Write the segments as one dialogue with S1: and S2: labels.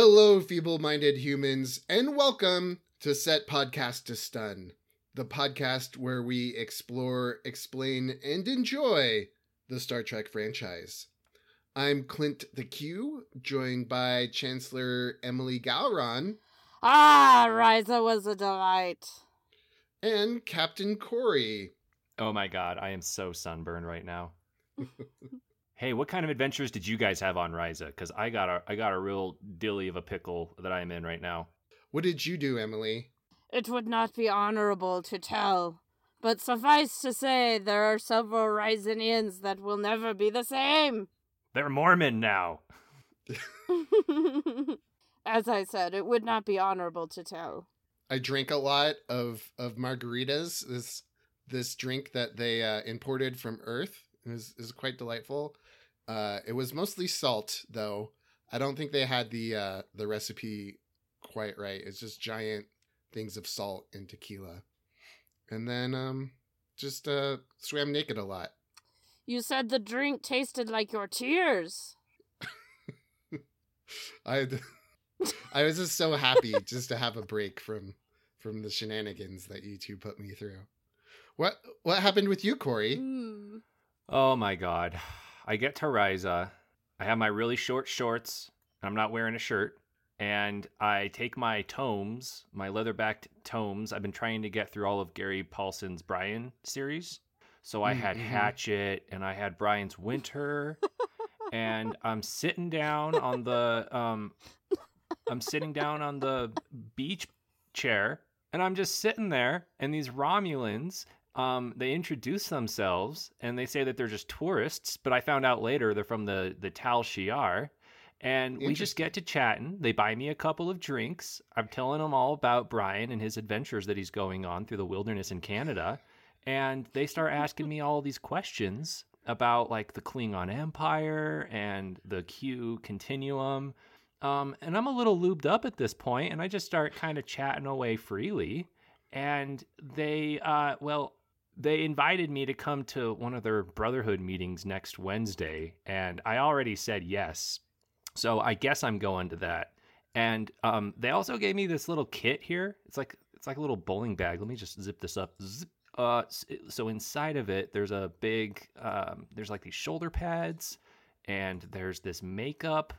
S1: Hello, feeble minded humans, and welcome to Set Podcast to Stun, the podcast where we explore, explain, and enjoy the Star Trek franchise. I'm Clint the Q, joined by Chancellor Emily Gowron
S2: Ah, Risa was a delight.
S1: and Captain Corey.
S3: Oh my god, I am so sunburned right now. hey, what kind of adventures did you guys have on Risa? Because I got a I got a real dilly of a pickle that I'm in right now.
S1: What did you do, Emily?
S2: It would not be honorable to tell, but suffice to say, there are several Risians that will never be the same.
S3: They're Mormon now.
S2: As I said, it would not be honorable to tell.
S1: I drink a lot of of margaritas. This this drink that they uh, imported from Earth is is quite delightful. Uh, it was mostly salt, though. I don't think they had the uh, the recipe quite right. It's just giant things of salt and tequila, and then um, just uh, swam naked a lot.
S2: You said the drink tasted like your tears.
S1: I I was just so happy just to have a break from from the shenanigans that you two put me through. What what happened with you, Corey?
S2: Hmm.
S3: Oh my god. I get to Risa. I have my really short shorts. I'm not wearing a shirt. And I take my tomes, my leather-backed tomes. I've been trying to get through all of Gary Paulsen's Brian series. So I had
S1: Mhm.
S3: Hatchet and I had Brian's Winter. and I'm sitting down on the um I'm sitting down on the beach chair and I'm just sitting there and these Romulans um they introduce themselves and they say that they're just tourists, but I found out later they're from the the Tal Shiar. And we just get to chatting. They buy me a couple of drinks. I'm telling them all about Brian and his adventures that he's going on through the wilderness in Canada. And they start asking me all these questions about like the Klingon Empire and the Q Continuum. Um, and I'm a little lubed up at this point, and I just start kind of chatting away freely. And they, uh, well, they invited me to come to one of their Brotherhood meetings next Wednesday, and I already said yes. So I guess I'm going to that. And um, they also gave me this little kit here. It's like it's like a little bowling bag. Let me just zip this up. Zip. Uh, so inside of it, there's a big, um, there's like these shoulder pads, and there's this makeup,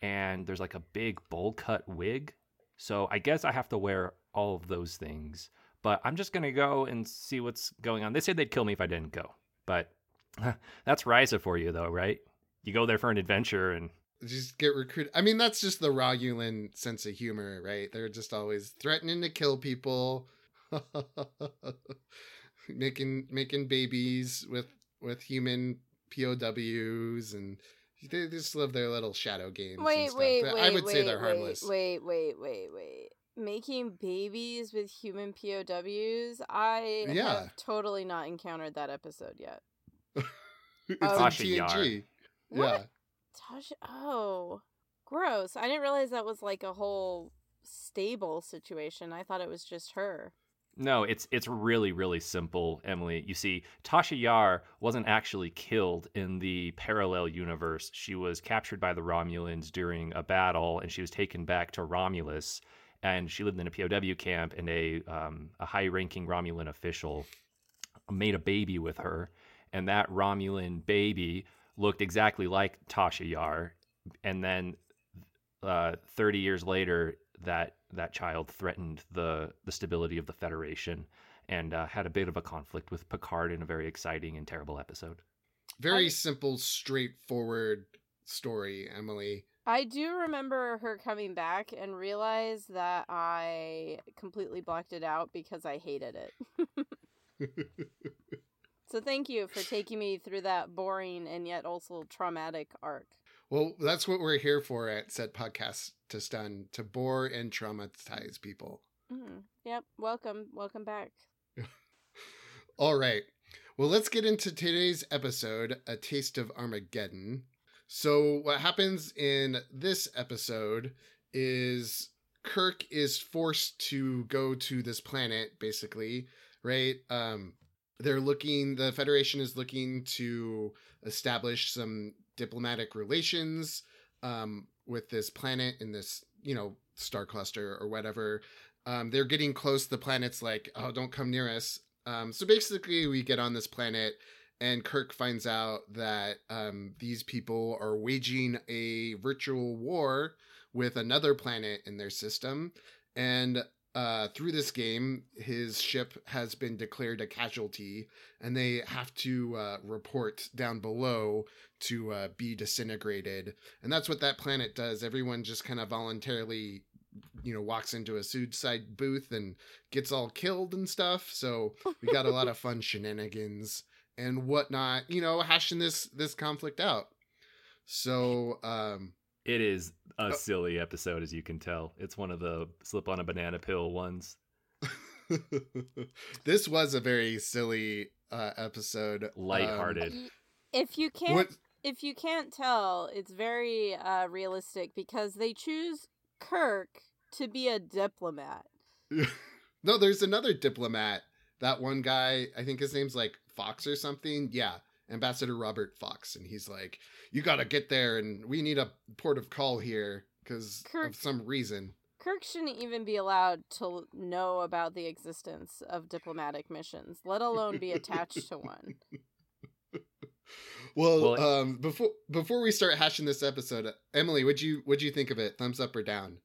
S3: and there's like a big bowl cut wig. So I guess I have to wear all of those things. But I'm just gonna go and see what's going on. They said they'd kill me if I didn't go. But that's Risa for you, though, right? You go there for an adventure, and
S1: Just get recruited. I mean, that's just the Romulan sense of humor, right? They're just always threatening to kill people, making making babies with with human POWs, and they just live their little shadow games. and
S2: Wait,
S1: stuff.
S2: wait, wait.
S1: I would
S2: wait,
S1: say they're
S2: wait,
S1: harmless.
S2: Wait, wait, wait, wait. Making babies with human POWs? I
S1: Yeah.
S2: have totally not encountered that episode yet.
S1: It's
S2: Oh.
S1: in
S3: Tasha Yar.
S1: TNG.
S2: What?
S1: Yeah.
S2: Tasha, oh, gross! I didn't realize that was like a whole stable situation. I thought it was just her.
S3: No, it's it's really really simple, Emily. You see, Tasha Yar wasn't actually killed in the parallel universe. She was captured by the Romulans during a battle, and she was taken back to Romulus. And she lived in a POW camp, and a um, a high ranking Romulan official made a baby with her, and that Romulan baby looked exactly like Tasha Yar. And then, uh, thirty years later, that that child threatened the the stability of the Federation and uh, had a bit of a conflict with Picard in a very exciting and terrible episode.
S1: Very
S2: I-
S1: simple, straightforward story, Emily.
S2: I do remember her coming back and realize that I completely blocked it out because I hated it. So thank you for taking me through that boring and yet also traumatic arc.
S1: Well, that's what we're here for at Set Podcast to Stun, to bore and traumatize people.
S2: Mm, yep. Welcome. Welcome back.
S1: All right. Well, let's get into today's episode, A Taste of Armageddon. So, what happens in this episode is Kirk is forced to go to this planet, basically, right? Um, they're looking, the Federation is looking to establish some diplomatic relations um, with this planet in this you know star cluster or whatever. Um, they're getting close. The planet's like, oh, don't come near us. Um, so basically, we get on this planet, and Kirk finds out that um, these people are waging a virtual war with another planet in their system, and uh, through this game, his ship has been declared a casualty, and they have to uh, report down below to uh, be disintegrated. And that's what that planet does. Everyone just kind of voluntarily, you know, walks into a suicide booth and gets all killed and stuff. So we got a lot of fun shenanigans and whatnot, you know, hashing this this conflict out. So um
S3: It is a
S1: Oh.
S3: silly episode, as you can tell. It's one of the slip on a banana pill ones.
S1: this was a very silly uh episode. Um,
S3: Lighthearted.
S2: Y- If you can't
S1: what
S2: if you can't tell, it's very uh, realistic because they choose Kirk to be a diplomat.
S1: No, there's another diplomat. That one guy, I think his name's like Fox or something. Yeah, Ambassador Robert Fox, and he's like, "You got to get there, and we need a port of call here because
S2: Kirk-
S1: of some reason."
S2: Kirk shouldn't even be allowed to know about the existence of diplomatic missions, let alone be attached to one.
S1: Well,
S3: Well,
S1: um, before before we start hashing this episode, Emily, what'd you what'd you think of it? Thumbs up or down?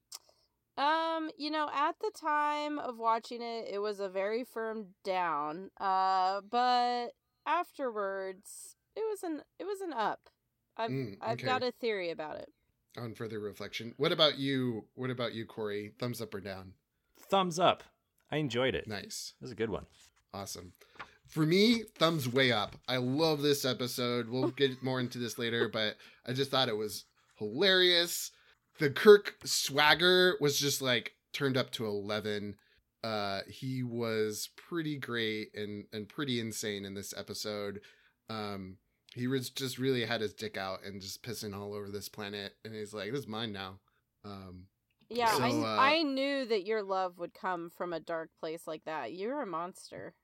S2: Um, you know, at the time of watching it, it was a very firm down. Uh, but afterwards, it was an it was an up. I've
S1: Mm,
S2: I've
S1: okay.
S2: got a theory about it.
S1: On further reflection, what about you? What about you, Corey? Thumbs up or down?
S3: Thumbs up. I enjoyed it.
S1: Nice.
S3: It was a good one.
S1: Awesome. For me, thumbs way up. I love this episode. We'll get more into this later, but I just thought it was hilarious. The Kirk swagger was just like turned up to 11. Uh he was pretty great and and pretty insane in this episode. Um he was just really had his dick out and just pissing all over this planet and he's like this is mine now. Um
S2: Yeah, I,
S1: So,
S2: kn-
S1: uh,
S2: I knew that your love would come from a dark place like that. You're a monster.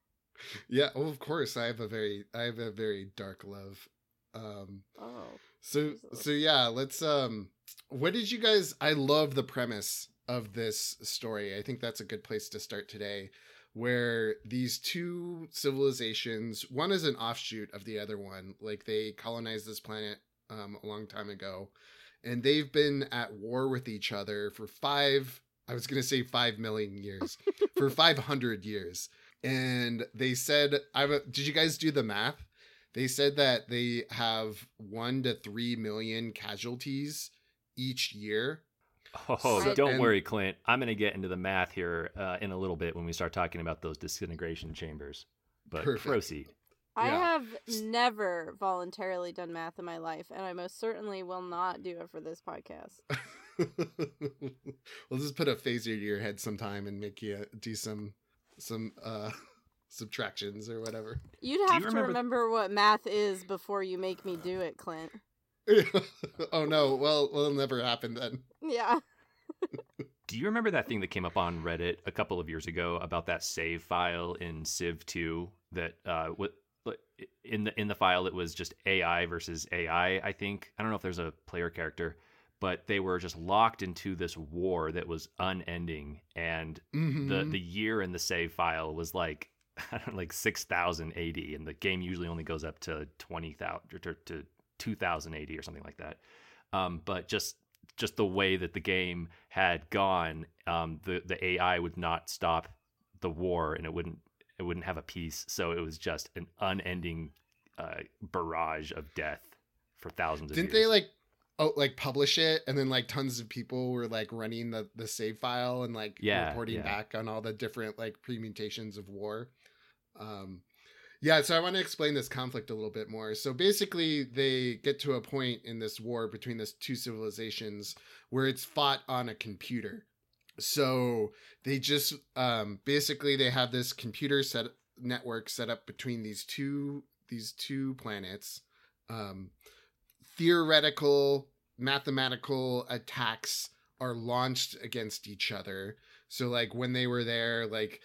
S1: yeah, well of course I have a very I have a very dark love. Um
S2: Oh.
S1: So so yeah, let's um what did you guys I love the premise of this story. I think that's a good place to start today where these two civilizations, one is an offshoot of the other one, like they colonized this planet um a long time ago and they've been at war with each other for 5 I was going to say 5 million years. for 500 years. And they said I did you guys do the math? They said that they have one to three million casualties each year.
S3: Oh,
S2: So-
S3: don't
S1: and-
S3: worry, Clint. I'm going to get into the math here uh, in a little bit when we start talking about those disintegration chambers. But
S1: Perfect.
S3: proceed.
S2: I
S1: Yeah.
S2: have never voluntarily done math in my life, and I most certainly will not do it for this podcast.
S1: we'll just put a phaser to your head sometime and make you do some some uh subtractions or whatever.
S2: You'd
S3: you
S2: have to
S3: remember-
S2: remember what math is before you make me do it, Clint.
S1: oh no, well well it'll never happen then.
S2: Yeah.
S3: Do you remember that thing that came up on Reddit a couple of years ago about that save file in Civ 2 that uh what in the in the file it was just AI versus AI, I think. I don't know if there's a player character, but they were just locked into this war that was unending and the
S1: Mhm.
S3: the year in the save file was like I don't know, like 6000 AD and the game usually only goes up to 20000 or to, to 2000 AD or something like that. Um, but just just the way that the game had gone, um, the the AI would not stop the war and it wouldn't it wouldn't have a peace. So it was just an unending uh, barrage of death for thousands of
S1: Didn't
S3: years.
S1: they like oh like publish it and then like tons of people were like running the the save file and like
S3: Yeah,
S1: reporting
S3: yeah.
S1: back on all the different like permutations of war. Um yeah, so I want to explain this conflict a little bit more. So basically they get to a point in this war between these two civilizations where it's fought on a computer. So they just um basically they have this computer set network set up between these two these two planets. Um theoretical mathematical attacks are launched against each other. So like when they were there, like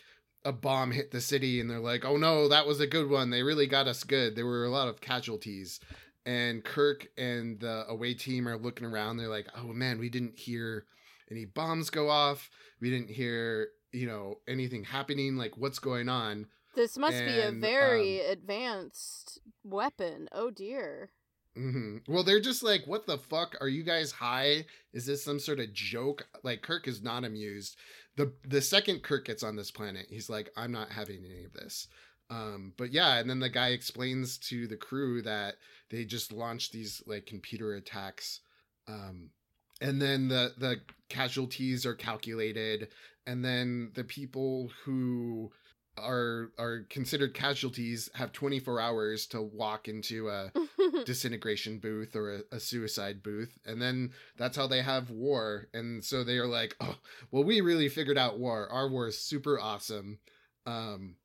S1: a bomb hit the city and they're like, "Oh no, that was a good one. They really got us good. There were a lot of casualties." and Kirk and the away team are looking around. They're like, "Oh man, we didn't hear any bombs go off. We didn't hear, you know, anything happening. Like, what's going on?"
S2: This must be a
S1: And,
S2: very advanced weapon. Oh dear.
S1: hmm Well, they're just like, "What the fuck? Are you guys high? Is this some sort of joke?" Like, Kirk is not amused. The The second Kirk gets on this planet, he's like, "I'm not having any of this." Um, but yeah, and then the guy explains to the crew that they just launched these like computer attacks, um, and then the the casualties are calculated, and then the people who are are considered casualties have 24 hours to walk into a disintegration booth or a, a suicide booth and then that's how they have war and so they are like oh well we really figured out war. Our war is super awesome. Um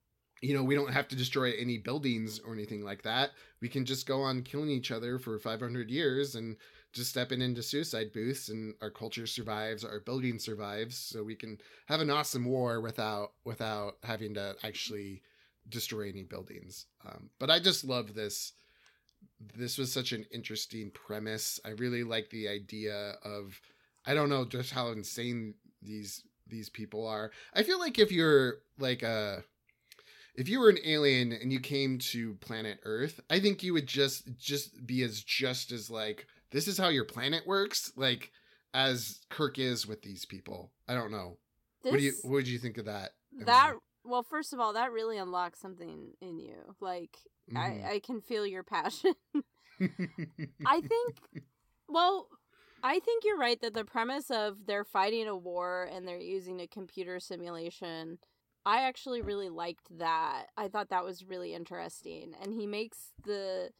S1: you know we don't have to destroy any buildings or anything like that. We can just go on killing each other for 500 years and just stepping into suicide booths and our culture survives our building survives so we can have an awesome war without without having to actually destroy any buildings. Um, but i just love this. This was such an interesting premise. I really like the idea of i don't know just how insane these these people are. I feel like if you're like a if you were an alien and you came to planet earth i think you would just just be as just as like this is how your planet works like as kirk is with these people i don't know what do you what would you think of that
S2: that well, first of all, that really unlocks something in you. Like
S1: Mhm.
S2: I, I can feel your passion. I think well, I think you're right that the premise of they're fighting a war and they're using a computer simulation I actually really liked that. I thought that was really interesting. And he makes the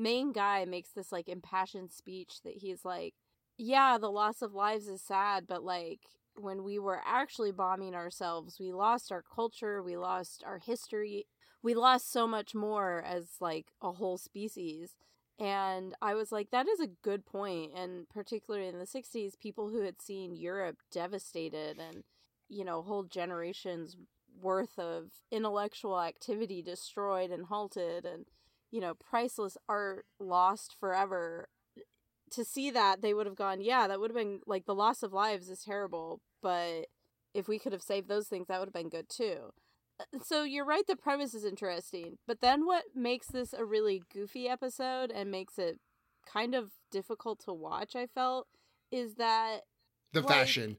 S2: main guy makes this like impassioned speech that he's like, yeah, the loss of lives is sad, but like when we were actually bombing ourselves, we lost our culture, we lost our history, we lost so much more as like a whole species. And I was like, that is a good point. And particularly in the 60s, people who had seen Europe devastated and, you know, whole generations worth of intellectual activity destroyed and halted and, you know, priceless art lost forever. To see that, they would have gone, yeah, that would have been like the loss of lives is terrible, but if we could have saved those things, that would have been good too. So you're right, the premise is interesting. But then what makes this a really goofy episode and makes it kind of difficult to watch, I felt, is that
S1: the
S2: like-
S1: fashion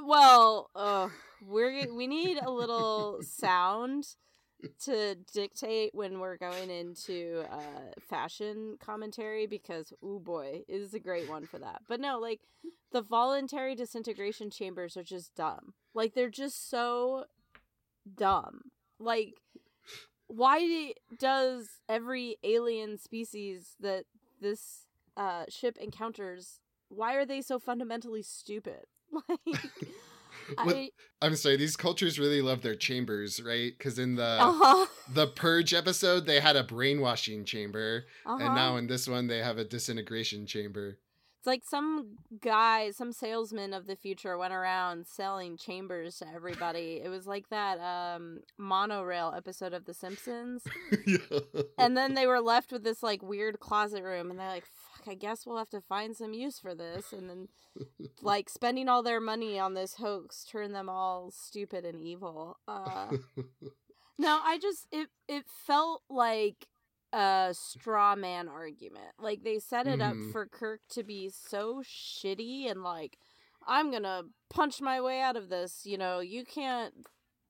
S2: well, uh, we're we need a little sound to dictate when we're going into uh fashion commentary because oh boy, is a great one for that. But no, like the voluntary disintegration chambers are just dumb. Like they're just so dumb. Like why does every alien species that this uh ship encounters why are they so fundamentally stupid? Like I
S1: i'm sorry these cultures really love their chambers right because in the
S2: uh-huh,
S1: the purge episode they had a brainwashing chamber
S2: uh-huh.
S1: and now in this one they have a disintegration chamber
S2: it's like some guy, some salesman of the future went around selling chambers to everybody. It was like that um monorail episode of The Simpsons. And then they were left with this like weird closet room and they're like, I guess we'll have to find some use for this and then like spending all their money on this hoax turned them all stupid and evil. Uh No, I just it it felt like a straw man argument. Like they set it up
S1: Mhm.
S2: for Kirk to be so shitty and like I'm going to punch my way out of this, you know, you can't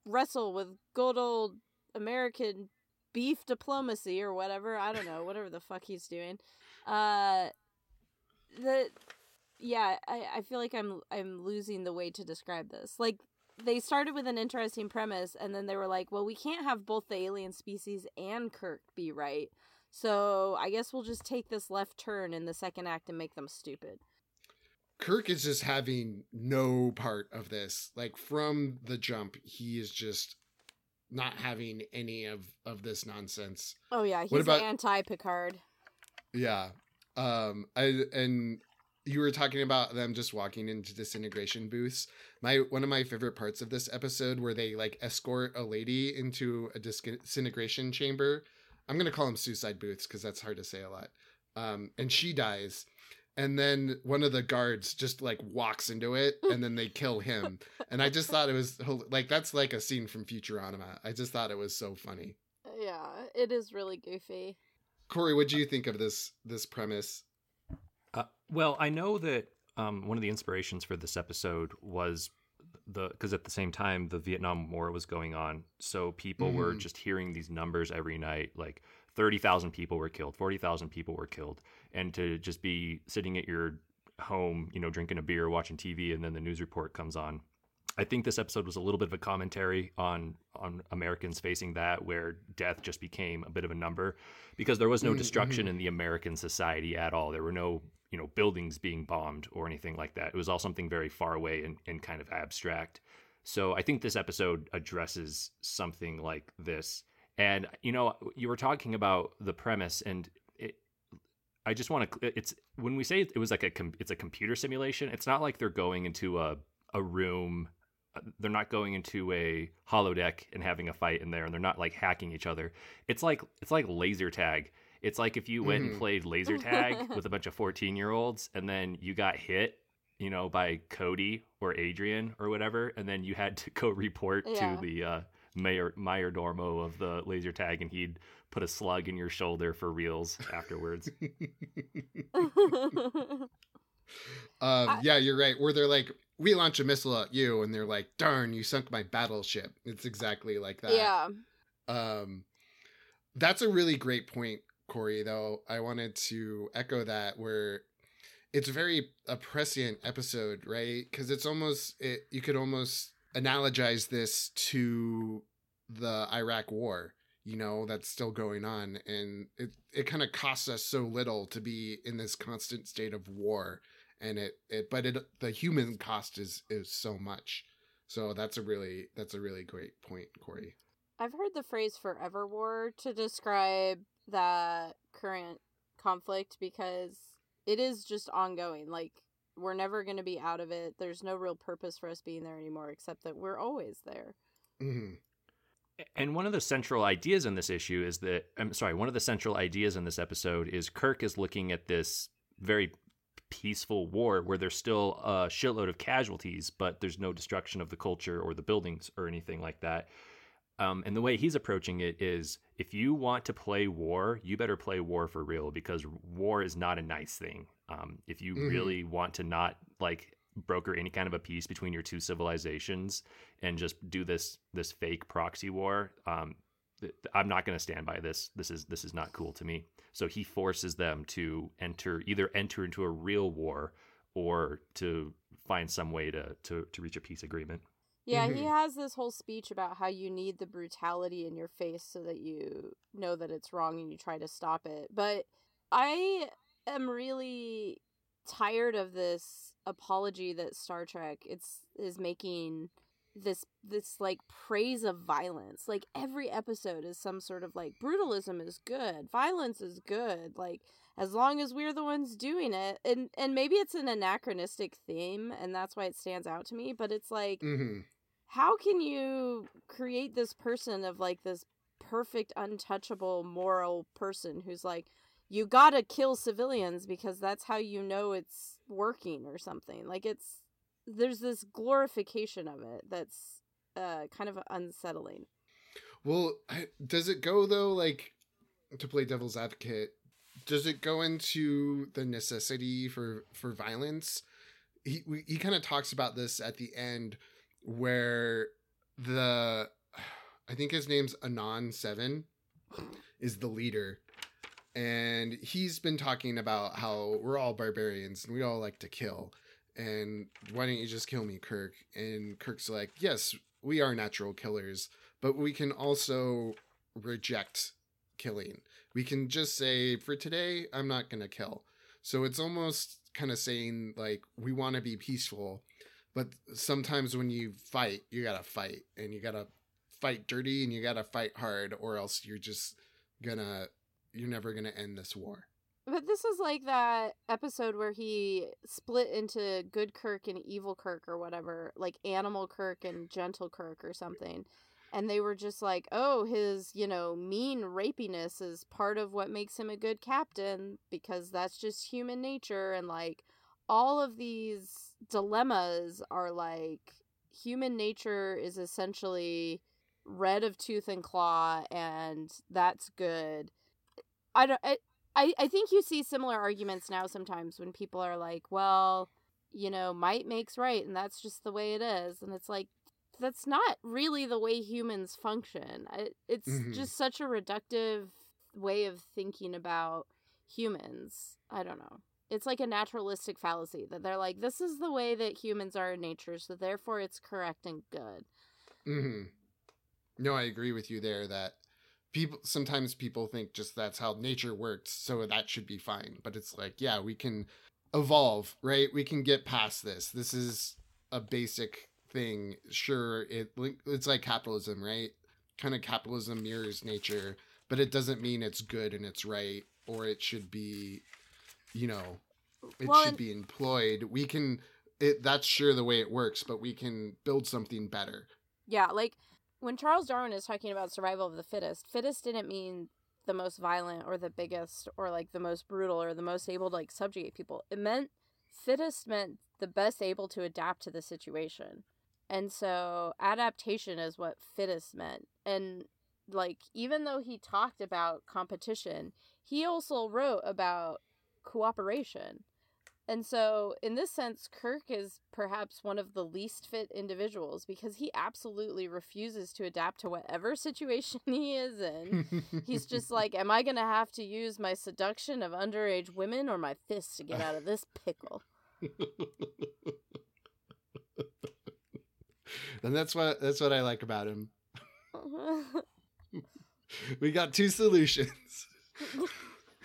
S2: wrestle with good old American beef diplomacy or whatever. I don't know, whatever the fuck he's doing. Uh the yeah, I, I feel like I'm I'm losing the way to describe this. Like they started with an interesting premise and then they were like, well, we can't have both the alien species and Kirk be right. So I guess we'll just take this left turn in the second act and make them stupid.
S1: kirk is just having no part of this like from the jump he is just not having any of of this nonsense
S2: Oh yeah, he's
S1: What about-
S2: anti Picard.
S1: Yeah. Um I and you were talking about them just walking into disintegration booths. My one of my favorite parts of this episode where they like escort a lady into a disintegration chamber. I'm going to call them suicide booths cuz that's hard to say a lot. um, and she dies. And then one of the guards just like walks into it, and then they kill him. and I just thought it was like that's like a scene from Futurama. I just thought it was so funny.
S2: Yeah, it is really goofy.
S1: Corey, what do you think of this this premise?
S3: Uh, well, I know that um, one of the inspirations for this episode was the because at the same time the Vietnam War was going on, so people mm-hmm. were just hearing these numbers every night, like thirty thousand people were killed, forty thousand people were killed, and to just be sitting at your home, you know, drinking a beer, watching TV, and then the news report comes on. I think this episode was a little bit of a commentary on on Americans facing that, where death just became a bit of a number, because there was no mm-hmm. destruction in the American society at all. There were no you know buildings being bombed or anything like that. It was all something very far away and, and kind of abstract. So I think this episode addresses something like this. And you know, you were talking about the premise, and it, I just want to. It's when we say it was like a it's a computer simulation. It's not like they're going into a a room. They're not going into a holodeck and having a fight in there, and they're not like hacking each other. It's like it's like laser tag it's like if you went mm-hmm. and played laser tag with a bunch of 14 year olds and then you got hit, you know, by Cody or Adrian or whatever, and then you had to go report yeah. to the uh, mayor Mayor Dormo of the laser tag, and he'd put a slug in your shoulder for reals afterwards.
S1: um, I... yeah, you're right. Where they're like, "We launch a missile at you," and they're like, "Darn, you sunk my battleship." It's exactly like that.
S2: Yeah.
S1: Um, that's a really great point Corey, though, I wanted to echo that where it's a very a prescient episode, right? Because it's almost it you could almost analogize this to the Iraq war, you know, that's still going on. And it, it kind of costs us so little to be in this constant state of war. And it, it but it the human cost is is so much. So that's a really that's a really great point, Corey.
S2: I've heard the phrase forever war to describe that current conflict because it is just ongoing. Like we're never going to be out of it. There's no real purpose for us being there anymore except that we're always there.
S1: Mm-hmm.
S3: And one of the central ideas in this issue is that I'm sorry, one of the central ideas in this episode is Kirk is looking at this very peaceful war where there's still a shitload of casualties, but there's no destruction of the culture or the buildings or anything like that. Um, and the way he's approaching it is if you want to play war, you better play war for real because war is not a nice thing. Um, if you mm-hmm. really want to not like broker any kind of a peace between your two civilizations and just do this this fake proxy war, um, I'm not going to stand by this. This is this is not cool to me. So he forces them to enter either enter into a real war or to find some way to to, to reach a peace agreement.
S2: Yeah, mm-hmm. he has this whole speech about how you need the brutality in your face so that you know that it's wrong and you try to stop it. But I am really tired of this apology that Star Trek it's is making this this like praise of violence. Like every episode is some sort of like brutalism is good, violence is good. Like as long as we're the ones doing it, and and maybe it's an anachronistic theme, and that's why it stands out to me. But it's like,
S1: mm-hmm.
S2: how can you create this person of like this perfect, untouchable, moral person who's like, you gotta kill civilians because that's how you know it's working or something. Like it's there's this glorification of it that's uh, kind of unsettling.
S1: Well, does it go though? Like to play devil's advocate, does it go into the necessity for for violence? He he kind of talks about this at the end, where the I think his name's Anan Seven is the leader, and he's been talking about how we're all barbarians and we all like to kill and why don't you just kill me, Kirk? And Kirk's like, yes, we are natural killers, but we can also reject killing. We can just say, for today, I'm not going to kill. So it's almost kind of saying, like, we want to be peaceful, but sometimes when you fight, you got to fight and you got to fight dirty and you got to fight hard, or else you're just gonna, you're never going to end this war.
S2: But this is like that episode where he split into good Kirk and evil Kirk or whatever, like animal Kirk and gentle Kirk or something. and they were just like, "Oh, his, you know, mean rapiness is part of what makes him a good captain because that's just human nature and like all of these dilemmas are like human nature is essentially red of tooth and claw and that's good. I don't I I, I think you see similar arguments now sometimes when people are like, well, you know, might makes right and that's just the way it is. And it's like, that's not really the way humans function. It's
S1: Mhm.
S2: just such a reductive way of thinking about humans. I don't know. It's like a naturalistic fallacy that they're like, this is the way that humans are in nature, so therefore it's correct and good.
S1: Mm-hmm. No, I agree with you there that people sometimes people think just that's how nature works, so that should be fine. But it's like, yeah, we can evolve, right? We can get past this. This is a basic thing. Sure, it it's like capitalism, right? Kind of capitalism mirrors nature, but it doesn't mean it's good and it's right or it should be, you know, it
S2: Well,
S1: should be employed. We can it that's sure the way it works, but we can build something better.
S2: Yeah, like when Charles Darwin is talking about survival of the fittest, fittest didn't mean the most violent or the biggest or like the most brutal or the most able to like subjugate people. It meant fittest meant the best able to adapt to the situation. And so adaptation is what fittest meant. And like even though he talked about competition, he also wrote about cooperation. And so, in this sense, Kirk is perhaps one of the least fit individuals because he absolutely refuses to adapt to whatever situation he is in. He's just like, Am I going to have to use my seduction of underage women or my fists to get out of this pickle?
S1: and that's what that's what I like about him. We got two solutions.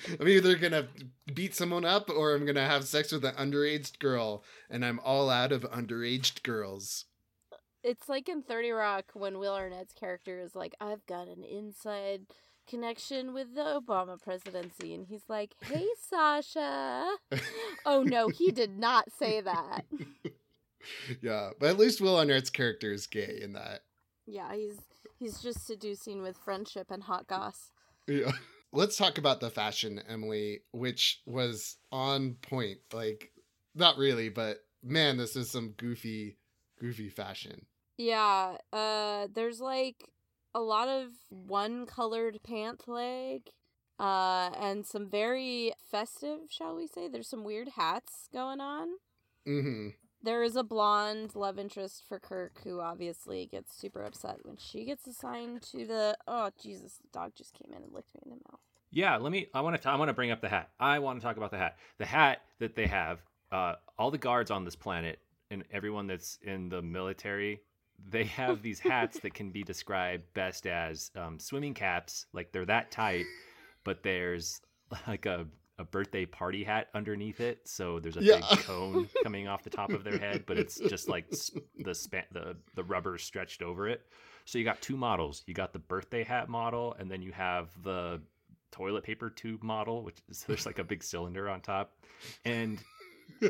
S1: I'm either gonna beat someone up or I'm gonna have sex with an underage girl, and I'm all out of underaged girls.
S2: it's like in 30 Rock when Will Arnett's character is like, I've got an inside connection with the Obama presidency. And he's like, Hey, Sasha. oh, no, he did not say that.
S1: yeah, but at least Will Arnett's character is gay in that.
S2: Yeah, he's he's just seducing with friendship and hot goss.
S1: Yeah. Let's talk about the fashion, Emily, which was on point. Like, not really, but man, this is some goofy, goofy fashion.
S2: Yeah, uh there's like a lot of one colored pant leg uh and some very festive, shall we say. There's some weird hats going on.
S1: Mm-hmm.
S2: There is a blonde love interest for Kirk who obviously gets super upset when she gets assigned to the oh Jesus, the dog just came in and licked me in the mouth.
S3: Yeah, let me. I want to. I want to bring up the hat. I want to talk about the hat. The hat that they have. Uh, all the guards on this planet and everyone that's in the military, they have these hats that can be described best as um, swimming caps. Like they're that tight, but there's like a a birthday party hat underneath it. So there's a
S1: Yeah.
S3: big cone coming off the top of their head, but it's just like the span the the rubber stretched over it. So you got two models. You got the birthday hat model, and then you have the toilet paper tube model, which is there's like a big cylinder on top. And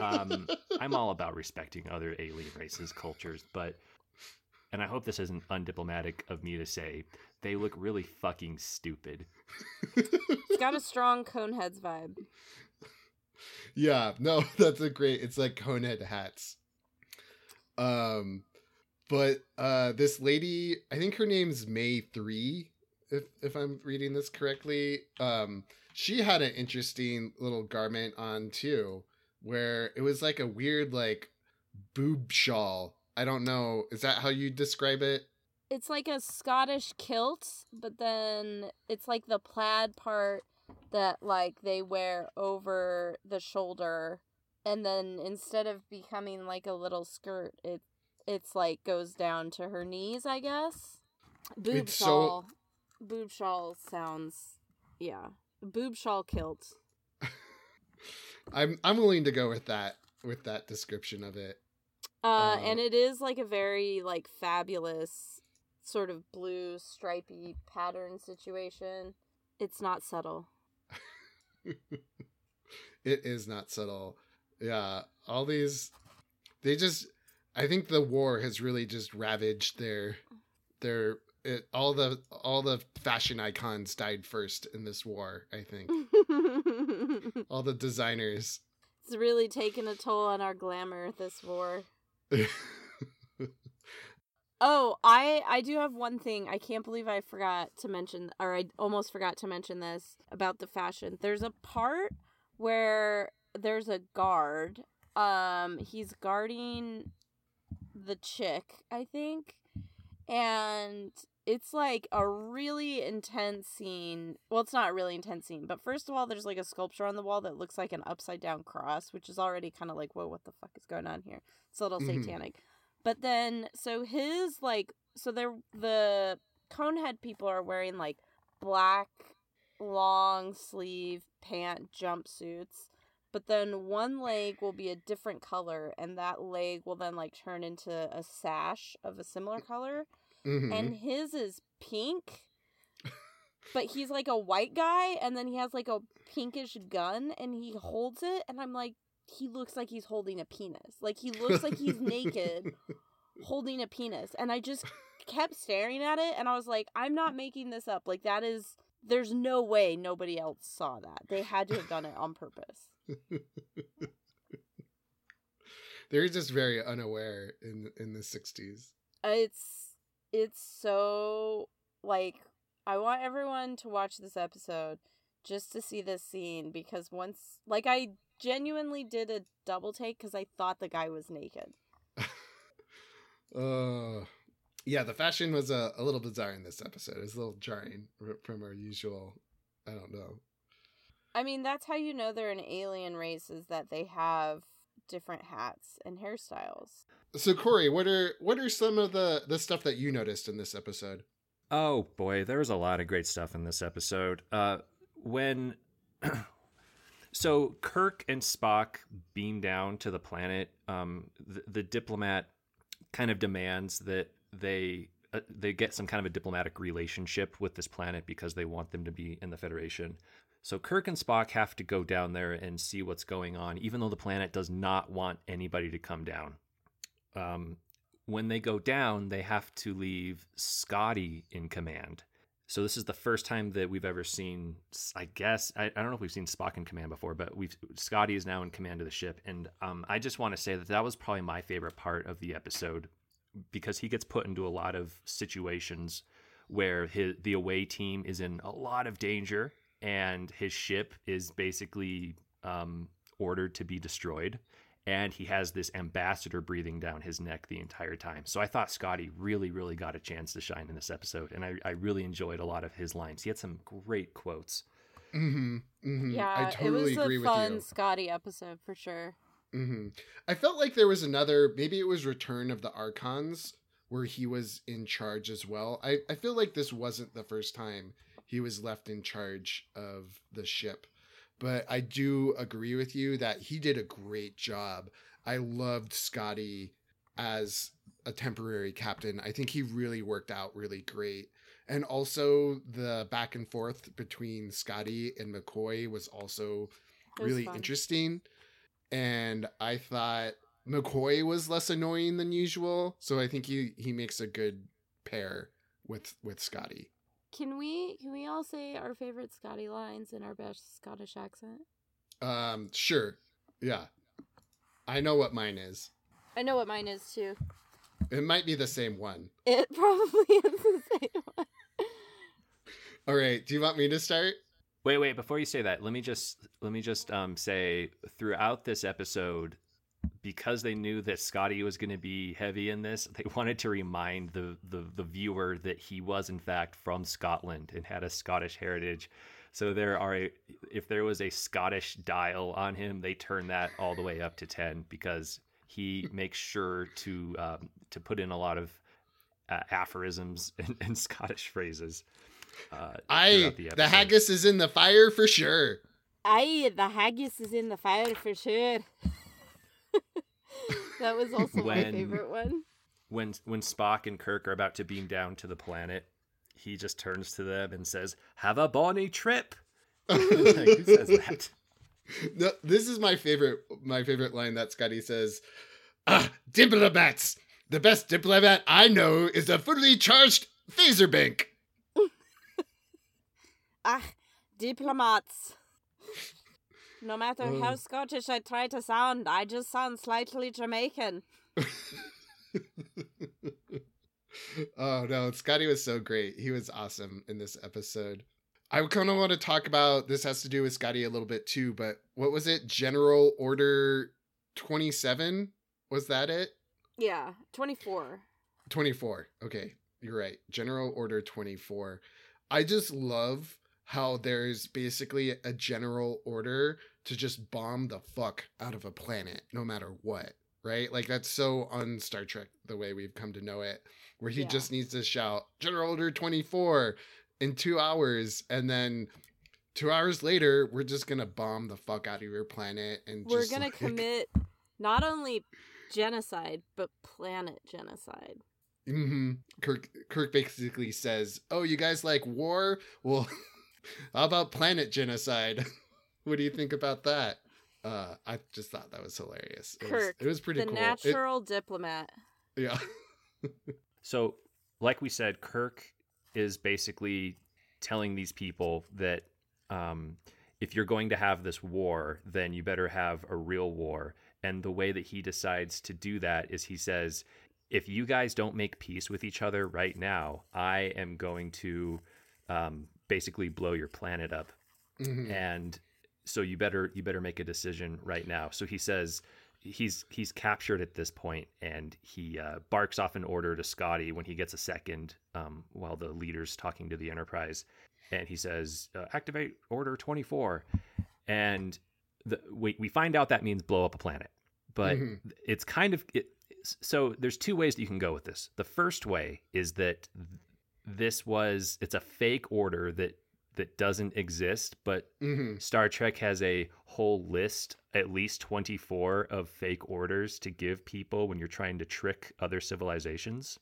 S3: um, I'm all about respecting other alien races, cultures, but and I hope this isn't undiplomatic of me to say, they look really fucking stupid.
S2: It's got a strong Coneheads vibe.
S1: yeah, no, that's a great. It's like conehead hats. Um, but uh, this lady, I think her name's Mea Three, if if I'm reading this correctly. Um, she had an interesting little garment on too, where it was like a weird like boob shawl. I don't know. Is that how you describe it?
S2: It's like a Scottish kilt, but then it's like the plaid part that like they wear over the shoulder and then instead of becoming like a little skirt, it it's like goes down to her knees, I guess. Boob
S1: It's so-
S2: shawl. Boob shawl sounds yeah. Boob shawl kilt.
S1: I'm I'm willing to go with that with that description of it.
S2: Uh,
S1: Uh,
S2: and it is like a very like fabulous sort of blue stripy pattern situation. It's not subtle.
S1: it is not subtle. Yeah, all these they just I think the war has really just ravaged their their it, all the all the fashion icons died first in this war. I think all the designers.
S2: It's really taken a toll on our glamour this war. Oh, I I do have one thing. I can't believe I forgot to mention or I almost forgot to mention this about the fashion. There's a part where there's a guard. Um he's guarding the chick, I think. And it's like a really intense scene. Well, it's not a really intense scene, but first of all, there's like a sculpture on the wall that looks like an upside down cross, which is already kind of like, whoa, what the fuck is going on here? It's a little
S1: Mhm.
S2: satanic. But then, so his like, so they're the conehead people are wearing like black long sleeve pant jumpsuits. But then one leg will be a different color, and that leg will then like turn into a sash of a similar color
S1: Mhm.
S2: and his is pink. But he's like a white guy, and then he has like a pinkish gun, and he holds it, and I'm like, he looks like he's holding a penis. Like he looks like he's naked, holding a penis, and I just kept staring at it, and I was like, I'm not making this up. Like that is, there's no way nobody else saw that. They had to have done it on purpose.
S1: They're just very unaware in in the '60s.
S2: it's it's so like I want everyone to watch this episode just to see this scene because once like I genuinely did a double take cuz I thought the guy was naked.
S1: Uh, yeah, the fashion was a, a little bizarre in this episode. It was a little jarring from our usual. I don't know.
S2: I mean, that's how you know they're an alien race is that they have different hats and hairstyles.
S1: So Corey, what are what are some of the the stuff that you noticed in this episode?
S3: Oh boy, there was a lot of great stuff in this episode. Uh, when so Kirk and Spock beam down to the planet, um, the, the diplomat kind of demands that they uh, they get some kind of a diplomatic relationship with this planet because they want them to be in the Federation. So Kirk and Spock have to go down there and see what's going on, even though the planet does not want anybody to come down. Um, when they go down, they have to leave Scotty in command. So this is the first time that we've ever seen. I guess I, I don't know if we've seen Spock in command before, but we've Scotty is now in command of the ship, and um, I just want to say that that was probably my favorite part of the episode because he gets put into a lot of situations where his the away team is in a lot of danger, and his ship is basically um, ordered to be destroyed and he has this ambassador breathing down his neck the entire time. So I thought Scotty really, really got a chance to shine in this episode, and I, I really enjoyed a lot of his lines. He had some great quotes.
S1: Mm-hmm, mm-hmm.
S2: Yeah,
S1: I totally
S2: it was
S1: agree
S2: a
S1: with
S2: fun. Scotty episode for sure.
S1: hmm I felt like there was another, maybe it was Return of the Archons, where he was in charge as well. I, I feel like this wasn't the first time he was left in charge of the ship. But I do agree with you that he did a great job. I loved Scotty as a temporary captain. I think he really worked out really great. And also the back and forth between Scotty and McCoy was also
S2: was
S1: really
S2: fun.
S1: interesting. And I thought McCoy was less annoying than usual, so I think he he makes a good pair with with Scotty.
S2: Can we can we all say our favorite Scotty lines in our best Scottish accent?
S1: Um, sure, yeah, I know what mine is.
S2: I know what mine is too.
S1: It might be the same one.
S2: It probably is the same one.
S1: All right, do you want me to start?
S3: Wait, wait, before you say that, let me just let me just um, say throughout this episode, because they knew that Scotty was going to be heavy in this, they wanted to remind the, the the viewer that he was in fact from Scotland and had a Scottish heritage. So there are a, if there was a Scottish dial on him, they turn that all the way up to ten because he makes sure to um, to put in a lot of uh, aphorisms and, and Scottish phrases. Uh,
S1: I
S3: throughout
S1: the, haggis is in the fire for sure.
S2: Aye, the haggis is in the fire for sure. that was also my favorite one.
S3: when when Spock and Kirk are about to beam down to the planet, he just turns to them and says, "Have a bonny trip." Like, who says that?
S1: No, this is my favorite my favorite line that Scotty says. Ah, diplomats. The best diplomat I know is a fully charged Phaser bank.
S2: Ah, diplomats. No matter how
S1: Oh.
S2: Scottish I try to sound, I just sound slightly Jamaican.
S1: oh no, Scotty was so great. He was awesome in this episode. I kind of want to talk about this has to do with Scotty a little bit too, but what was it? General Order 27? Was that it?
S2: Yeah, 24.
S1: 24. Okay, you're right. General Order 24. I just love how there's basically a general order to just bomb the fuck out of a planet no matter what, right? Like that's so on Star Trek the way we've come to know it, where he
S2: Yeah.
S1: just needs to shout General Order 24 in 2 hours and then 2 hours later we're just to bomb the fuck out of your planet and
S2: We're gonna
S1: like-
S2: commit not only genocide, but planet genocide.
S1: hmm Kirk Kirk basically says, "Oh, you guys like war? Well, how about planet genocide? what do you think about that?" Uh, I just thought that was hilarious. It
S2: Kirk,
S1: was, it was pretty
S2: the
S1: cool. It-
S2: natural diplomat.
S1: yeah.
S3: So, like we said, Kirk is basically telling these people that um, if you're going to have this war, then you better have a real war. And the way that he decides to do that is he says, if you guys don't make peace with each other right now, I am going to um, basically blow your planet up
S1: Mhm.
S3: and so you better you better make a decision right now. So he says he's he's captured at this point and he uh, barks off an order to scotty when he gets a second um, while the leader's talking to the enterprise. And he says uh, activate order 24 and the, we, we find out that means blow up a planet. But
S1: Mhm.
S3: it's kind of it, so there's two ways that you can go with this. The first way is that th- this was it's a fake order that that doesn't exist but
S1: Mhm.
S3: Star Trek has a whole list, at least 24 of fake orders to give people when you're trying to trick other civilizations.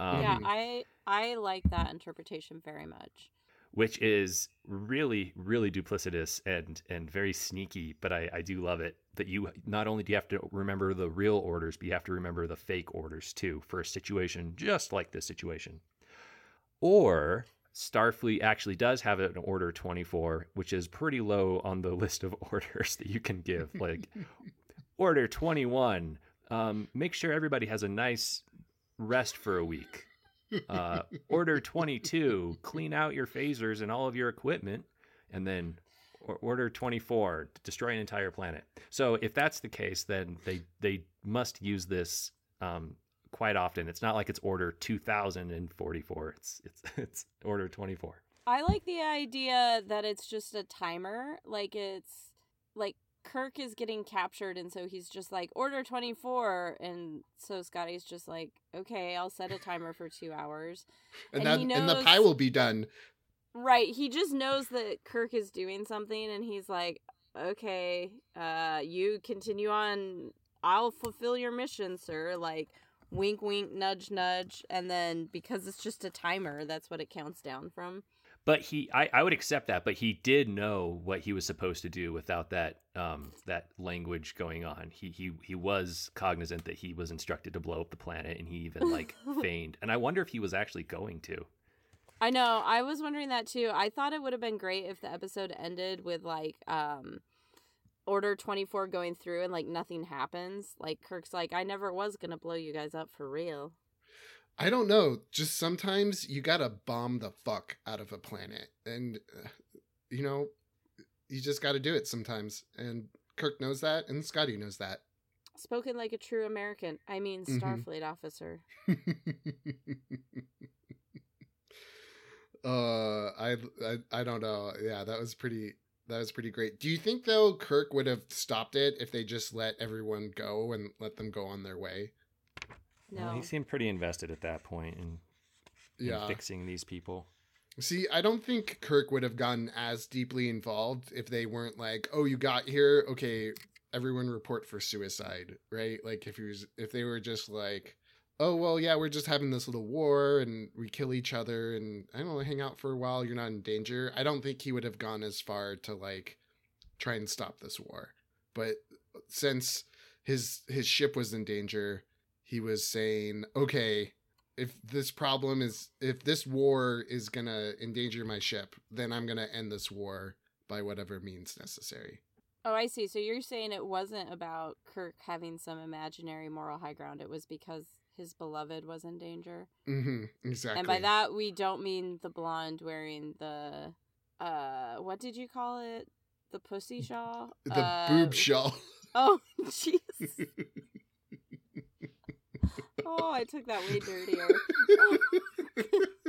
S3: Um,
S2: yeah, I I like that interpretation very much.
S3: Which is really, really duplicitous and and very sneaky, but I, I do love it that you not only do you have to remember the real orders, but you have to remember the fake orders too for a situation just like this situation. Or Starfleet actually does have an order 24, which is pretty low on the list of orders that you can give. Like order 21, um, make sure everybody has a nice rest for a week. Uh, order 22, clean out your phasers and all of your equipment. And then order 24, destroy an entire planet. So if that's the case, then they, they must use this um, quite often. It's not like it's order 2044. It's it's it's order 24.
S2: I like the idea that it's just a timer. Like it's like Kirk is getting captured and so he's just like order 24 and so Scotty's just like okay, I'll set a timer for 2 hours.
S1: and,
S2: And
S1: that
S2: he
S1: and the pie will be done.
S2: Right, he just knows that Kirk is doing something and he's like okay, uh you continue on I'll fulfill your mission, sir. Like wink wink nudge nudge and then because it's just a timer, that's what it counts down from.
S3: But he, I, I would accept that. But he did know what he was supposed to do without that, um, that language going on. He, he, he was cognizant that he was instructed to blow up the planet, and he even like feigned. And I wonder if he was actually going to.
S2: I know. I was wondering that too. I thought it would have been great if the episode ended with like um Order 24 going through and like nothing happens. Like Kirk's like I never was going to blow you guys up for real.
S1: I don't know. Just sometimes you gotta bomb the fuck out of a planet, and uh, you know, you just gotta do it sometimes. And Kirk knows that, and Scotty knows that.
S2: Spoken like a true American. I mean
S1: Mhm.
S2: Starfleet officer.
S1: uh, I, I I don't know. Yeah, that was pretty. That was pretty great. Do you think though Kirk would have stopped it if they just let everyone go and let them go on their way?
S2: No.
S3: Well, he seemed pretty invested at that point in, in
S1: Yeah.
S3: fixing these people.
S1: See, I don't think Kirk would have gotten as deeply involved if they weren't like, "Oh, you got here. Okay, everyone report for suicide." Right? Like if he was if they were just like, "Oh, well, yeah, we're just having this little war and we kill each other and I don't know, hang out for a while, you're not in danger." I don't think he would have gone as far to like try and stop this war. But since his his ship was in danger, he was saying, "Okay, if this problem is if this war is gonna endanger my ship, then I'm gonna end this war by whatever means necessary.
S2: Oh, I see. So you're saying it wasn't about Kirk having some imaginary moral high ground. It was because his beloved was in danger.
S1: Mm-hmm. Exactly.
S2: And by that we don't mean the blonde wearing the uh what did you call it? The pussy shawl?
S1: the
S2: uh,
S1: boob shawl.
S2: Oh jeez. oh, I took that way dirtier.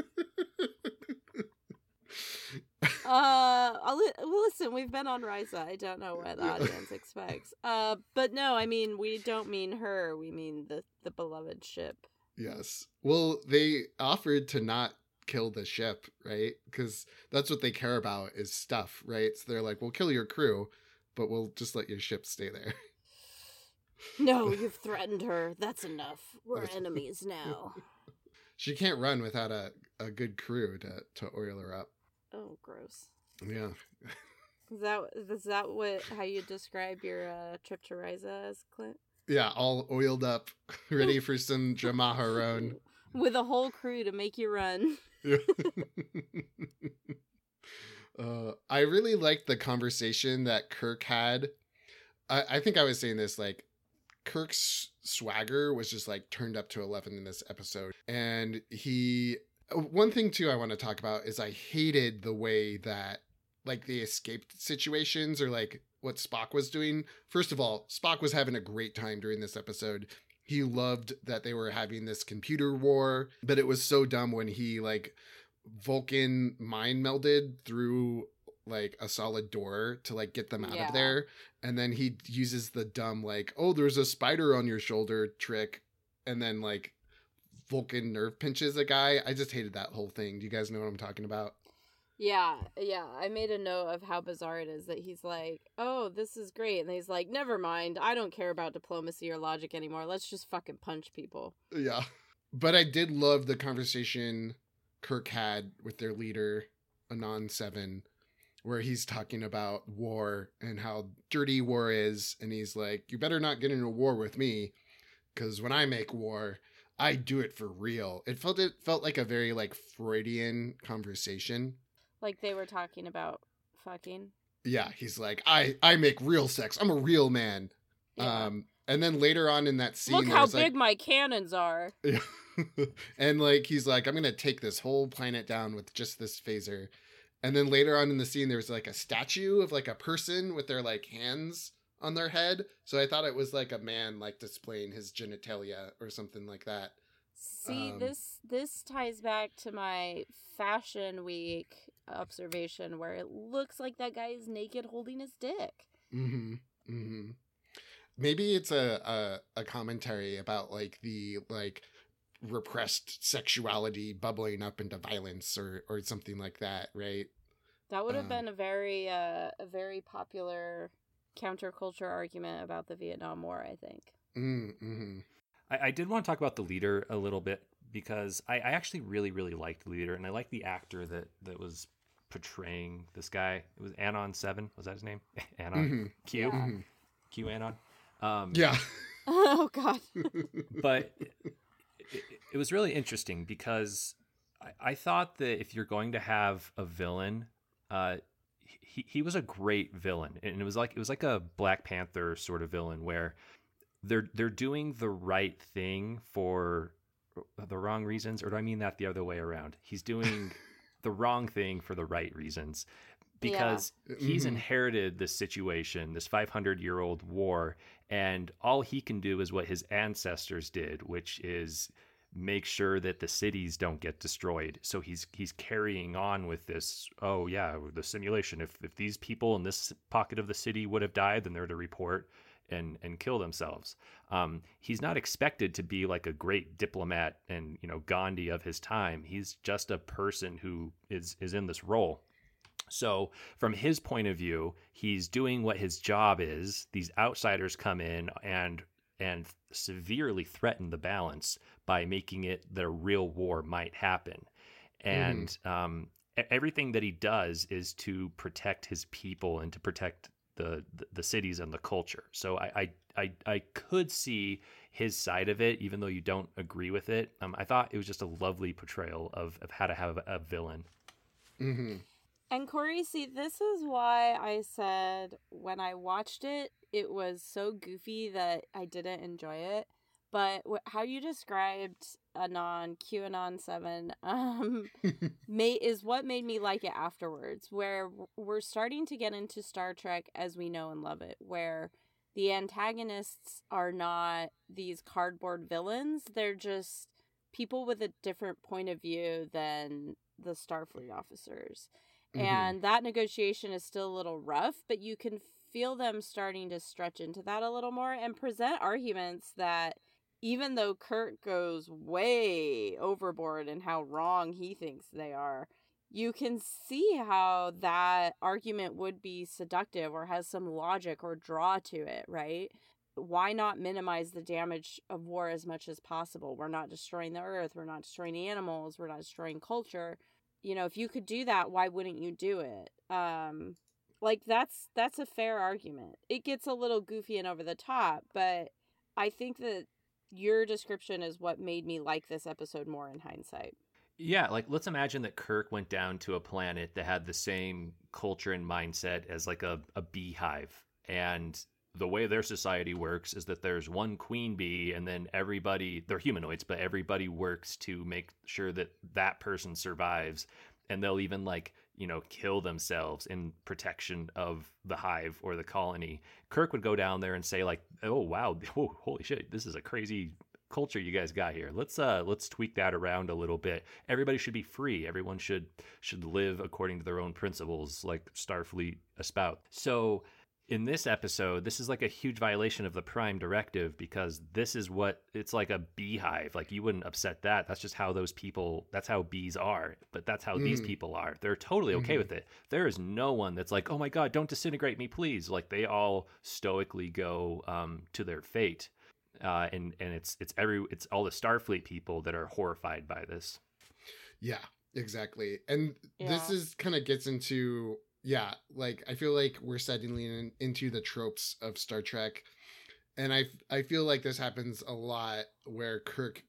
S2: Uh, I'll li- well, listen, we've been on Risa. I don't know what the audience expects. Uh, but no, I mean, we don't mean her. We mean the the beloved ship.
S1: yes. Well, they offered to not kill the ship, right? Because that's what they care about is stuff, right? So they're like, "We'll kill your crew, but we'll just let your ship stay there."
S2: No, you've threatened her. That's enough. We're enemies now.
S1: She can't run without a, a good crew to, to oil her up.
S2: Oh, gross.
S1: Yeah.
S2: Is that is that what how you describe your uh, trip to Risa as Clint?
S1: Yeah, all oiled up, ready for some Jamaharon.
S2: With a whole crew to make you run.
S1: Yeah. uh, I really liked the conversation that Kirk had. I, I think I was saying this like Kirk's swagger was just like turned up to 11 in this episode. And he, one thing too, I want to talk about is I hated the way that like the escaped situations or like what Spock was doing. First of all, Spock was having a great time during this episode. He loved that they were having this computer war, but it was so dumb when he like Vulcan mind melded through like a solid door to like get them out
S2: Yeah.
S1: of there and then he uses the dumb like oh there's a spider on your shoulder trick and then like Vulcan nerve pinches a guy. I just hated that whole thing. Do you guys know what I'm talking about?
S2: Yeah, yeah. I made a note of how bizarre it is that he's like, "Oh, this is great," and he's like, "Never mind. I don't care about diplomacy or logic anymore. Let's just fucking punch people."
S1: Yeah. But I did love the conversation Kirk had with their leader, Anan 7, where he's talking about war and how dirty war is. And he's like, You better not get into war with me, because when I make war, I do it for real. It felt it felt like a very like Freudian conversation.
S2: Like they were talking about fucking.
S1: Yeah, he's like, I I make real sex. I'm a real man.
S2: Yeah.
S1: Um and then later on in that scene
S2: Look how
S1: there's, like,
S2: big my cannons are.
S1: And like he's like, I'm gonna take this whole planet down with just this phaser. And then later on in the scene, there's like a statue of like a person with their like hands on their head. So I thought it was like a man like displaying his genitalia or something like that.
S2: See,
S1: Um,
S2: this this ties back to my fashion week observation where it looks like that guy is naked holding his dick.
S1: Mm-hmm. Mm-hmm. Maybe it's a, a a commentary about like the like repressed sexuality bubbling up into violence or or something like that, right?
S2: That would have
S1: Um,
S2: been a very uh, a very popular counterculture argument about the Vietnam War, I think.
S1: Mm-hmm.
S3: I, I did want to talk about the leader a little bit because I, I actually really, really liked the leader, and I like the actor that that was portraying this guy. It was Anan Seven. Was that his name? Anon
S1: Mm-hmm.
S3: Q
S2: Yeah.
S1: Mm-hmm.
S3: Q Anon. Um,
S1: Yeah.
S2: oh God.
S3: but it, it, it was really interesting because I, I thought that if you're going to have a villain, uh, he he was a great villain, and it was like it was like a Black Panther sort of villain where they're they're doing the right thing for the wrong reasons, or do I mean that the other way around? He's doing the wrong thing for the right reasons because he's
S1: Mhm.
S3: inherited this situation, this 500 year old war, and all he can do is what his ancestors did, which is make sure that the cities don't get destroyed. So he's he's carrying on with this. Oh yeah, the simulation. If if these people in this pocket of the city would have died, then they're to report and and kill themselves. Um, he's not expected to be like a great diplomat and you know Gandhi of his time. He's just a person who is is in this role. So, from his point of view, he's doing what his job is. These outsiders come in and and severely threaten the balance by making it that a real war might happen. And um, e- everything that he does is to protect his people and to protect the the, the cities and the culture. So I, I I I could see his side of it, even though you don't agree with it. Um, I thought it was just a lovely portrayal of of how to have a, a villain.
S1: Mm-hmm.
S2: And Corey, see, this is why I said when I watched it, it was so goofy that I didn't enjoy it. But wh- how you described Anon QAnon Seven um, may is what made me like it afterwards. Where we're starting to get into Star Trek as we know and love it, where the antagonists are not these cardboard villains; they're just people with a different point of view than the Starfleet officers.
S1: Mhm.
S2: And that negotiation is still a little rough, but you can feel them starting to stretch into that a little more and present arguments that even though Kirk goes way overboard in how wrong he thinks they are, you can see how that argument would be seductive or has some logic or draw to it, right? Why not minimize the damage of war as much as possible? We're not destroying the earth, we're not destroying animals, we're not destroying culture. You know, if you could do that, why wouldn't you do it? Um like that's that's a fair argument. It gets a little goofy and over the top, but I think that your description is what made me like this episode more in hindsight.
S3: Yeah, like let's imagine that Kirk went down to a planet that had the same culture and mindset as like a, a beehive. And the way their society works is that there's one queen bee and then everybody, they're humanoids, but everybody works to make sure that that person survives. And they'll even like, you know, kill themselves in protection of the hive or the colony. Kirk would go down there and say like, "Oh wow, holy shit, this is a crazy culture you guys got here. Let's uh let's tweak that around a little bit. Everybody should be free. Everyone should should live according to their own principles like Starfleet espout. So in this episode, this is like a huge violation of the Prime Directive because this is what it's like a beehive. Like you wouldn't upset that. That's just how those people. That's how bees are. But that's how these
S1: Mm.
S3: people are. They're totally okay
S1: Mhm.
S3: with it. There is no one that's like, oh my god, don't disintegrate me, please. Like they all stoically go um, to their fate. Uh, and and it's it's every it's all the Starfleet people that are horrified by this.
S1: Yeah, exactly. And this is kind of gets into yeah, like I feel like we're suddenly in, into the tropes of Star Trek. And I I feel like this happens a lot where Kirk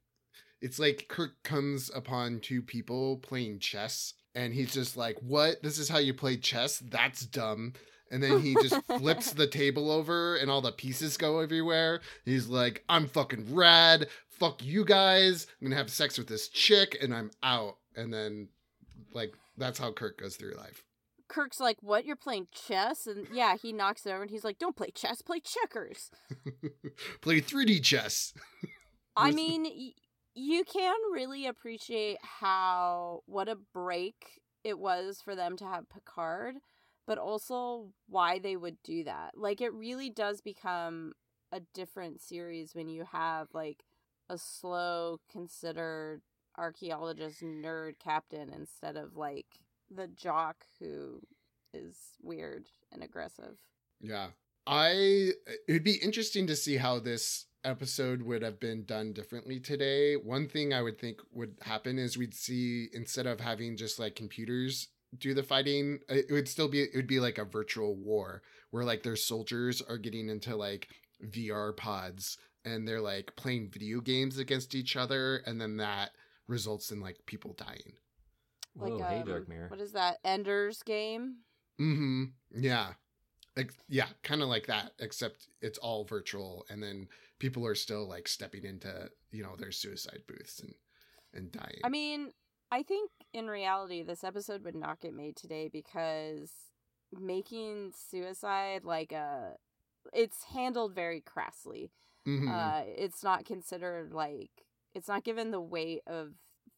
S1: it's like Kirk comes upon two people playing chess and he's just like, "What? This is how you play chess? That's dumb." And then he just flips the table over and all the pieces go everywhere. He's like, I'm fucking rad. Fuck you guys. I'm gonna have sex with this chick and I'm out. And then, like, that's how Kirk goes through life.
S2: Kirk's like, "What? You're playing chess?" And yeah, he knocks it over and he's like, "Don't play chess, play checkers."
S1: Play 3D chess.
S2: I mean, y- you can really appreciate how what a break it was for them to have Picard, but also why they would do that. Like it really does become a different series when you have like a slow, considered archaeologist nerd captain instead of like the jock who is weird and aggressive.
S1: Yeah. I it'd be interesting to see how this episode would have been done differently today. One thing I would think would happen is we'd see instead of having just like computers do the fighting, uh, it would still be it would be like a virtual war where like their soldiers are getting into like VR pods and they're like playing video games against each other and then that results in like people dying.
S2: Like
S3: Whoa, hey
S2: um,
S3: Dark Mirror.
S2: What is that? Ender's game?
S1: Mm-hmm. Yeah. Ex- yeah, kind of like that except it's all virtual and then people are still like stepping into, you know, their suicide booths and and dying.
S2: I mean, I think in reality, this episode would not get made today because making suicide like a. It's handled very crassly.
S1: Mhm.
S2: Uh, it's not considered like. It's not given the weight of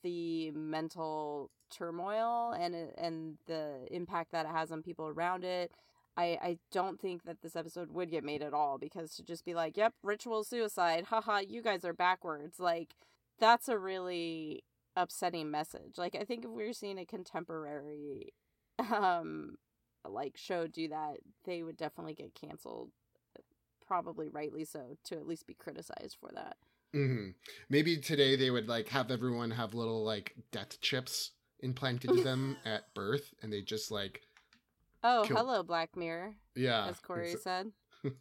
S2: the mental turmoil and and the impact that it has on people around it. I, I don't think that this episode would get made at all because to just be like, yep, ritual suicide, haha, you guys are backwards. Like, that's a really upsetting message. Like, I think if we were seeing a contemporary, um, like show do that, they would definitely get canceled. Probably rightly so, to at least be criticized for that.
S1: Mhm. Maybe today they would like have everyone have little like death chips implanted to them at birth and they just like
S2: Oh,
S1: Kill-
S2: hello, Black Mirror,
S1: Yeah.
S2: as Corey said.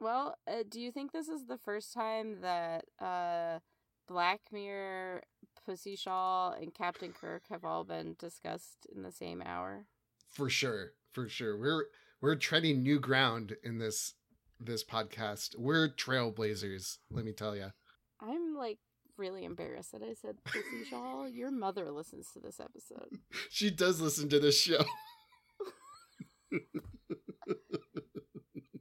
S2: Well, uh, do you think this is the first time that uh, Black Mirror, Pussy Shaw, and Captain Kirk have all been discussed in the same hour?
S1: for sure. For sure. We're we're treading new ground in this this podcast. We're trailblazers, let me tell you.
S2: I'm like really embarrassed that I said Pussy Shaw. Your mother listens to this episode.
S1: She does listen to this show.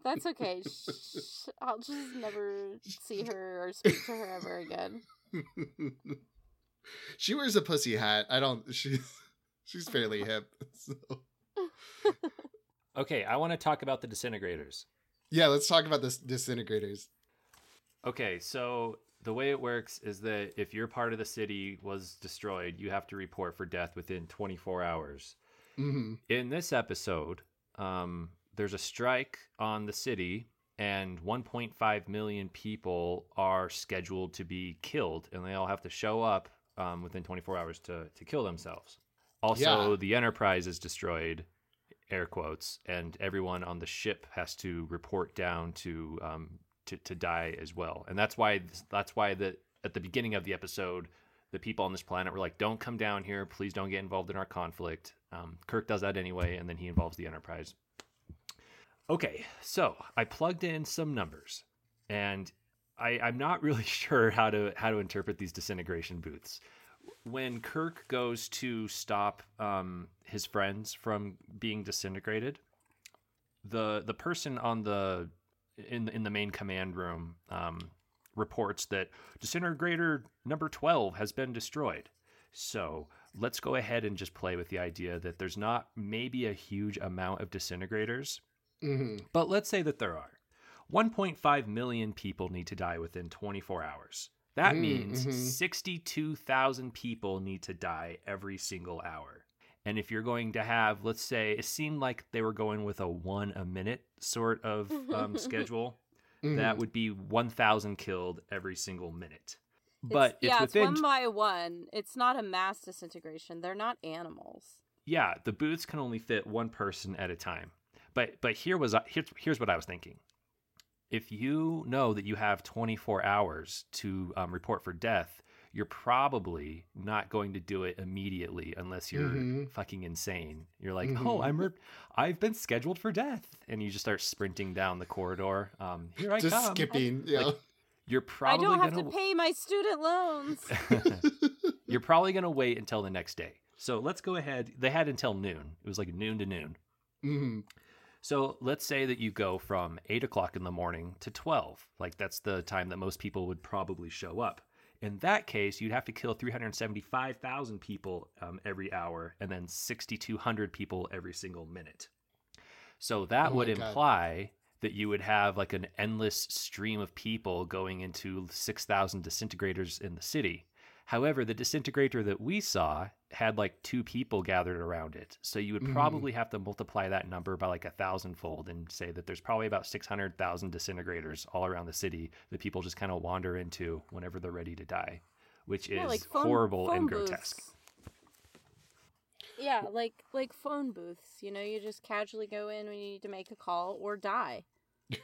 S2: That's okay. Shh, I'll just never see her or speak to her ever again.
S1: she wears a pussy hat. I don't she's she's fairly hip. So.
S3: Okay, I want to talk about the disintegrators.
S1: Yeah, let's talk about the disintegrators.
S3: Okay, so the way it works is that if your part of the city was destroyed, you have to report for death within 24 hours.
S1: hmm
S3: In this episode, um, there's a strike on the city, and 1.5 million people are scheduled to be killed, and they all have to show up um, within 24 hours to, to kill themselves. Also,
S1: Yeah.
S3: the Enterprise is destroyed, air quotes, and everyone on the ship has to report down to um, to, to die as well. And that's why that's why the at the beginning of the episode, the people on this planet were like, "Don't come down here. Please don't get involved in our conflict." Um, Kirk does that anyway, and then he involves the Enterprise. Okay, so I plugged in some numbers, and I, I'm not really sure how to how to interpret these disintegration booths. When Kirk goes to stop um, his friends from being disintegrated, the the person on the in in the main command room um, reports that disintegrator number twelve has been destroyed. So let's go ahead and just play with the idea that there's not maybe a huge amount of disintegrators,
S1: hmm
S3: but let's say that there are. 1.5 million people need to die within 24 hours. That
S1: Mm,
S3: means
S1: mhm.
S3: 62,000 people need to die every single hour. And if you're going to have, let's say, it seemed like they were going with a one a minute sort of um, schedule,
S1: Mm-hmm.
S3: that would be 1,000 killed every single minute. But it's,
S2: yeah,
S3: within
S2: it's one by one. It's not a mass disintegration. They're not animals.
S3: yeah, the booths can only fit one person at a time. But but here was here's here's what I was thinking. If you know that you have 24 hours to um, report for death, you're probably not going to do it immediately unless you're
S1: Mhm.
S3: fucking insane. You're like,
S1: Mhm.
S3: oh, I'm re- I've been scheduled for death, and you just start sprinting down the corridor. Um, here I
S1: Just
S3: come.
S1: skipping. Yeah.
S3: Like, You're probably
S2: I don't have
S3: gonna
S2: to pay my student loans.
S3: You're probably going to wait until the next day. So let's go ahead. They had until noon. It was like noon to noon.
S1: hmm
S3: So let's say that you go from 8 o'clock in the morning to 12. Like that's the time that most people would probably show up. In that case, you'd have to kill 375,000 people um, every hour and then 6,200 people every single minute. So that
S1: Oh
S3: would
S1: my God.
S3: imply that you would have like an endless stream of people going into 6,000 disintegrators in the city. However, the disintegrator that we saw had like two people gathered around it. So you would
S1: Mhm.
S3: probably have to multiply that number by like a thousandfold and say that there's probably about 600,000 disintegrators all around the city that people just kind of wander into whenever they're ready to die, which is
S2: like phone-
S3: horrible
S2: phone
S3: and
S2: booths.
S3: grotesque.
S2: Yeah, like like phone booths. You know, you just casually go in when you need to make a call or die.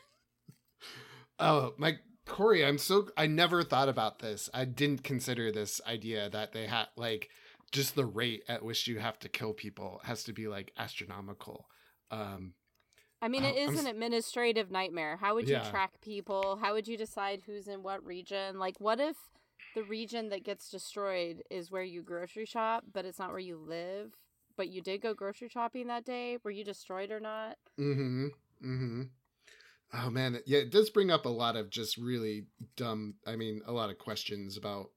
S1: Oh, my Corey, I'm so I never thought about this. I didn't consider this idea that they had like just the rate at which you have to kill people has to be like astronomical. Um
S2: I mean, it is
S1: I'm
S2: an administrative nightmare. How would you
S1: Yeah.
S2: track people? How would you decide who's in what region? Like, what if the region that gets destroyed is where you grocery shop, but it's not where you live? But you did go grocery shopping that day. Were you destroyed or not?
S1: Mm-hmm. Mm-hmm. Oh man, yeah, it does bring up a lot of just really dumb. I mean, a lot of questions about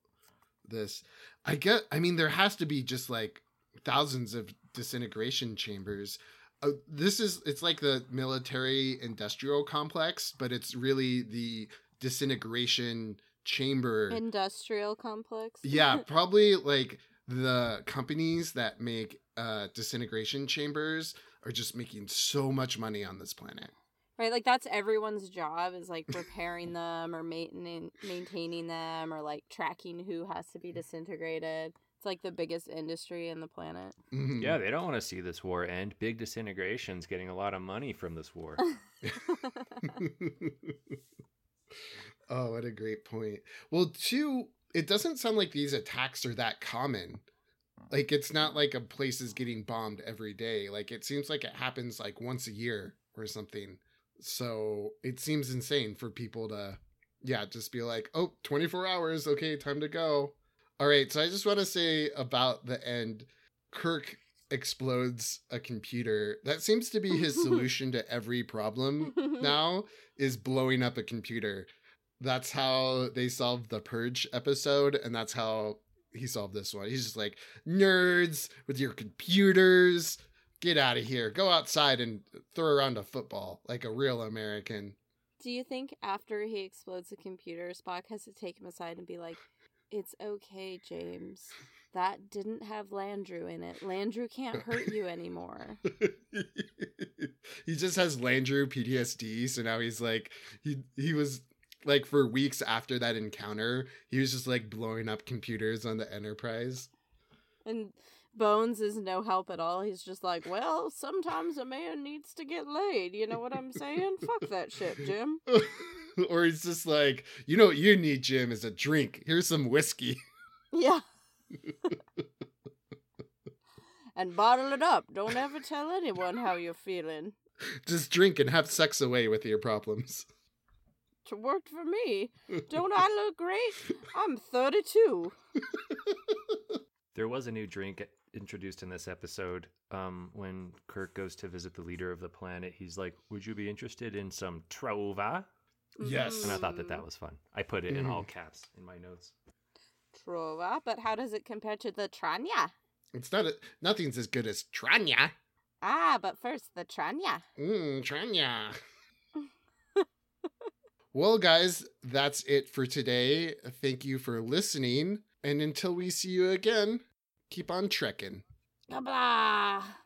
S1: this. I get. I mean, there has to be just like thousands of disintegration chambers. Uh, this is. It's like the military industrial complex, but it's really the disintegration chamber.
S2: Industrial complex.
S1: yeah, probably like the companies that make uh disintegration chambers are just making so much money on this planet.
S2: Right, like that's everyone's job is like repairing them or maintaining maintaining them or like tracking who has to be disintegrated. It's like the biggest industry in the planet.
S1: Mhm.
S3: Yeah, they don't want to see this war end. Big Disintegration's getting a lot of money from this war.
S1: oh, what a great point. Well, two, it doesn't sound like these attacks are that common. Like it's not like a place is getting bombed every day. Like it seems like it happens like once a year or something. So it seems insane for people to yeah, just be like, "Oh, 24 hours, okay, time to go." All right, so I just want to say about the end Kirk explodes a computer. That seems to be his solution to every problem now is blowing up a computer. That's how they solved the Purge episode, and that's how he solved this one. He's just like, nerds with your computers, get out of here. Go outside and throw around a football like a real American.
S2: Do you think after he explodes the computer, Spock has to take him aside and be like, "It's okay, James. That didn't have Landru in it. Landru can't hurt you anymore."
S1: he just has Landru PTSD, so now he's like he he was like for weeks after that encounter, he was just like blowing up computers on the Enterprise.
S2: And Bones is no help at all. He's just like, "Well, sometimes a man needs to get laid. You know what I'm saying? Fuck that shit, Jim."
S1: or he's just like, you know what you need, Jim, is a drink. Here's some whiskey.
S2: Yeah. and bottle it up. Don't ever tell anyone how you're feeling.
S1: Just drink and have sex away with your problems.
S2: It worked for me. Don't I look great? I'm 32.
S3: There was a new drink introduced in this episode. Um, when Kirk goes to visit the leader of the planet, he's like, "Would you be interested in some trova?"
S1: Yes.
S3: And I thought that that
S2: Mm,
S3: was fun. I put it in
S1: Mhm.
S3: all caps in my notes.
S2: Trova, but how does it compare to the Tranya?
S1: It's not a, nothing's as good as Tranya.
S2: Ah, but first, the Tranya.
S1: Mmm, Tranya. well, guys, that's it for today. Thank you for listening. And until we see you again, keep on trekking.
S2: Blah blah.